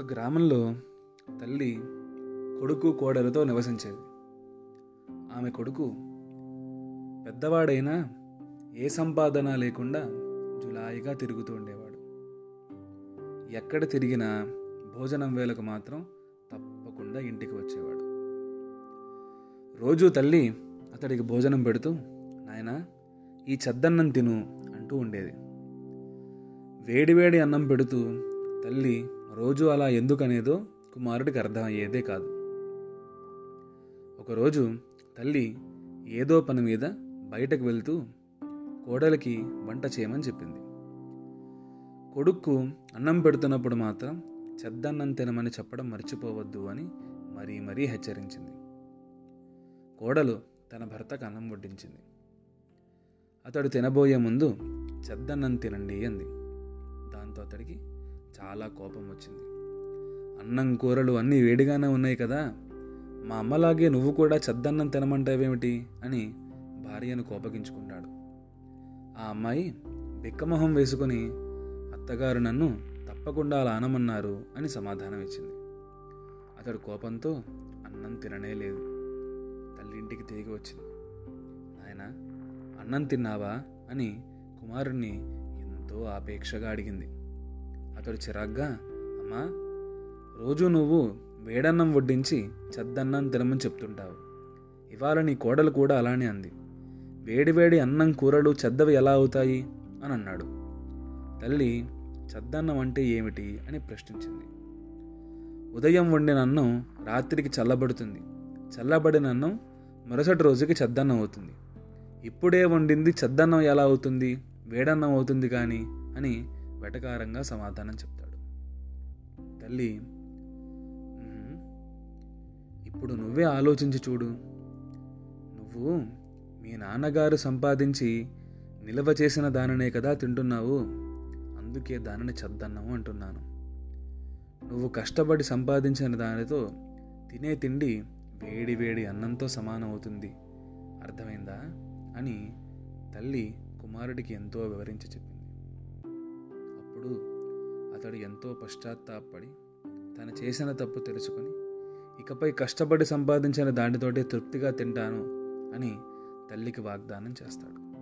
ఒక గ్రామంలో తల్లి కొడుకు కోడలతో నివసించేది. ఆమె కొడుకు పెద్దవాడైనా ఏ సంపాదన లేకుండా జులాయిగా తిరుగుతూ ఉండేవాడు. ఎక్కడ తిరిగినా భోజనం వేళకు మాత్రం తప్పకుండా ఇంటికి వచ్చేవాడు. రోజు తల్లి అతడికి భోజనం పెడుతూ నాయనా ఈ చెద్దన్నం తిను అంటూ ఉండేది. వేడివేడి అన్నం పెడుతూ తల్లి రోజు అలా ఎందుకనేదో కుమారుడికి అర్థమయ్యేదే కాదు. ఒకరోజు తల్లి ఏదో పని మీద బయటకు వెళ్తూ కోడలికి వంట చేయమని చెప్పింది. కొడుక్కు అన్నం పెడుతున్నప్పుడు మాత్రం చెద్దన్నం తినమని చెప్పడం మర్చిపోవద్దు అని మరీ మరీ హెచ్చరించింది. కోడలు తన భర్తకు అన్నం వడ్డించింది. అతడు తినబోయే ముందు చెద్దన్నం తినండి అంది. దాంతో అతడికి చాలా కోపం వచ్చింది అన్నం కూరలు అన్నీ వేడిగానే ఉన్నాయి కదా మా అమ్మలాగే నువ్వు కూడా చెద్దన్నం తినమంటావేమిటి అని భార్యను కోపగించుకున్నాడు. ఆ అమ్మాయి బిక్కమొహం వేసుకుని అత్తగారు నన్ను తప్పకుండా అలా అనమన్నారు అని సమాధానం ఇచ్చింది అతడు కోపంతో అన్నం తిననే లేదు. తల్లి ఇంటికి తిరిగి వచ్చింది. నాయన అన్నం తిన్నావా అని కుమారుణ్ణి ఎంతో ఆపేక్షగా అడిగింది. అతడు చిరాగ్గా అమ్మా రోజు నువ్వు వేడన్నం వడ్డించి చెద్దన్నం తినమని చెప్తుంటావు. ఇవాళ నీ కోడలు కూడా అలానే అంది. వేడివేడి అన్నం కూరలు చెద్దవి ఎలా అవుతాయి? అని అన్నాడు. తల్లి చెద్దన్నం అంటే ఏమిటి? అని ప్రశ్నించింది. ఉదయం వండిన అన్నం రాత్రికి చల్లబడుతుంది. చల్లబడిన అన్నం మరుసటి రోజుకి చెద్దన్నం అవుతుంది. ఇప్పుడే వండింది చెద్దన్నం ఎలా అవుతుంది? వేడన్నం అవుతుంది కానీ అని వెటకారంగా సమాధానం చెప్తాడు. తల్లి ఇప్పుడు నువ్వే ఆలోచించి చూడు. నువ్వు మీ నాన్నగారు సంపాదించి నిల్వ చేసిన దానినే కదా తింటున్నావు. అందుకే దానిని చద్దన్నాము అంటున్నాను. నువ్వు కష్టపడి సంపాదించిన దానితో తినే తిండి వేడి వేడి అన్నంతో సమానం అవుతుంది అర్థమైందా? అని తల్లి కుమారుడికి ఎంతో వివరించి చెప్పింది. అప్పుడు అతడు ఎంతో పశ్చాత్తాపడి తను చేసిన తప్పు తెలుసుకొని ఇకపై కష్టపడి సంపాదించిన దానితోటే తృప్తిగా తింటాను అని తల్లికి వాగ్దానం చేస్తాడు.